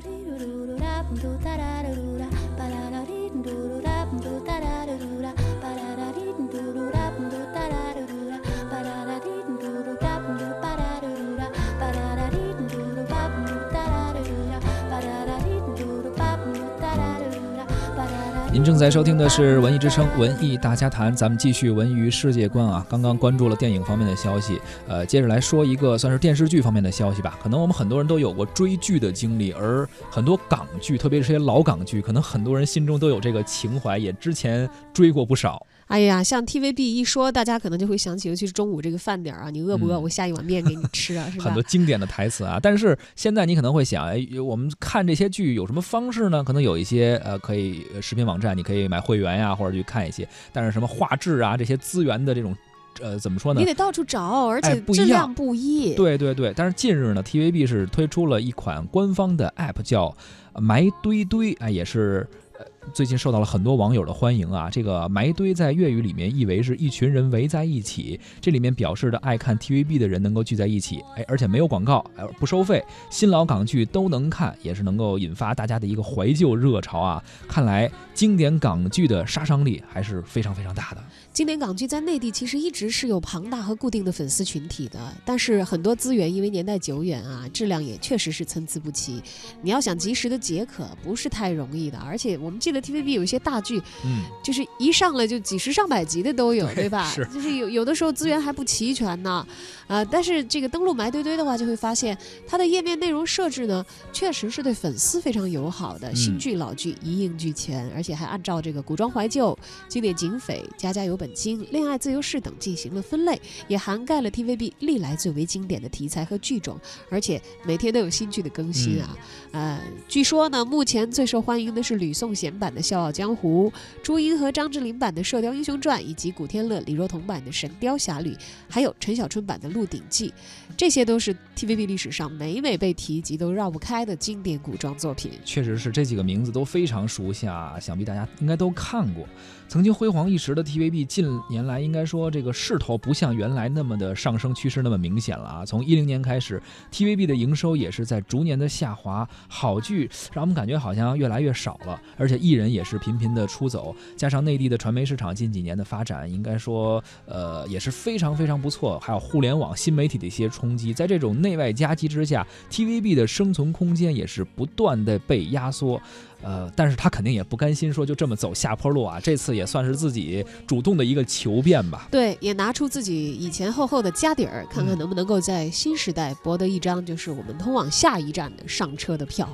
do da da do da ba da da do da da do da 您正在收听的是《文艺之声·文艺大家谈》，咱们继续文娱世界观啊。刚刚关注了电影方面的消息，呃，接着来说一个算是电视剧方面的消息吧。可能我们很多人都有过追剧的经历，而很多港剧，特别是些老港剧，可能很多人心中都有这个情怀，也之前追过不少。哎呀，像 TVB 一说，大家可能就会想起，尤其是中午这个饭点儿啊，你饿不饿？嗯我下一碗面给你吃啊，是吧？很多经典的台词啊。但是现在你可能会想，哎，我们看这些剧有什么方式呢？可能有一些呃，可以呃视频网站，你可以买会员呀，或者去看一些。但是什么画质啊，这些资源的这种，呃，怎么说呢你？得到处找，而且质量不一。对对对，但是近日呢，TVB 是推出了一款官方的 App，叫呃埋堆堆，哎，也是。最近受到了很多网友的欢迎啊！这个“埋堆”在粤语里面意为是一群人围在一起，这里面表示的爱看 TVB 的人能够聚在一起，哎，而且没有广告，呃，不收费，新老港剧都能看，也是能够引发大家的一个怀旧热潮啊！看来经典港剧的杀伤力还是非常非常大的。经典港剧在内地其实一直是有庞大和固定的粉丝群体的，但是很多资源因为年代久远啊，质量也确实是参差不齐。你要想及时的解渴，不是太容易的。而且我们记得 TVB 有一些大剧，嗯，就是一上来就几十上百集的都有，对对吧？是。就是有有的时候资源还不齐全呢，呃，但是这个登录埋堆堆的话，就会发现它的页面内容设置呢，确实是对粉丝非常友好的，嗯。新剧老剧一应俱全，而且还按照这个古装怀旧、经典警匪、家家有本经、恋爱自由式等进行了分类，也涵盖了 TVB 历来最为经典的题材和剧种，而且每天都有新剧的更新啊。呃，据说呢，目前最受欢迎的是吕颂贤版版的《笑傲江湖》，朱茵和张智霖版的《射雕英雄传》，以及古天乐、李若彤版的《神雕侠侣》，还有陈小春版的《鹿鼎记》，这些都是 TVB 历史上每每被提及都绕不开的经典古装作品。确实是这几个名字都非常熟悉啊，想必大家应该都看过。曾经辉煌一时的 TVB，近年来应该说这个势头不像原来那么的上升趋势那么明显了啊。从一零年开始，TVB 的营收也是在逐年的下滑，好剧让我们感觉好像越来越少了，而且艺人也是频频的出走，加上内地的传媒市场近几年的发展，应该说呃也是非常非常不错，还有互联网新媒体的一些冲击，在这种内外夹击之下，TVB 的生存空间也是不断的被压缩。呃，但是他肯定也不甘心说就这么走下坡路啊，这次也算是自己主动的一个求变吧。对，也拿出自己以前厚厚的家底儿，看看嗯能不能够在新时代博得一张就是我们通往下一站的上车的票。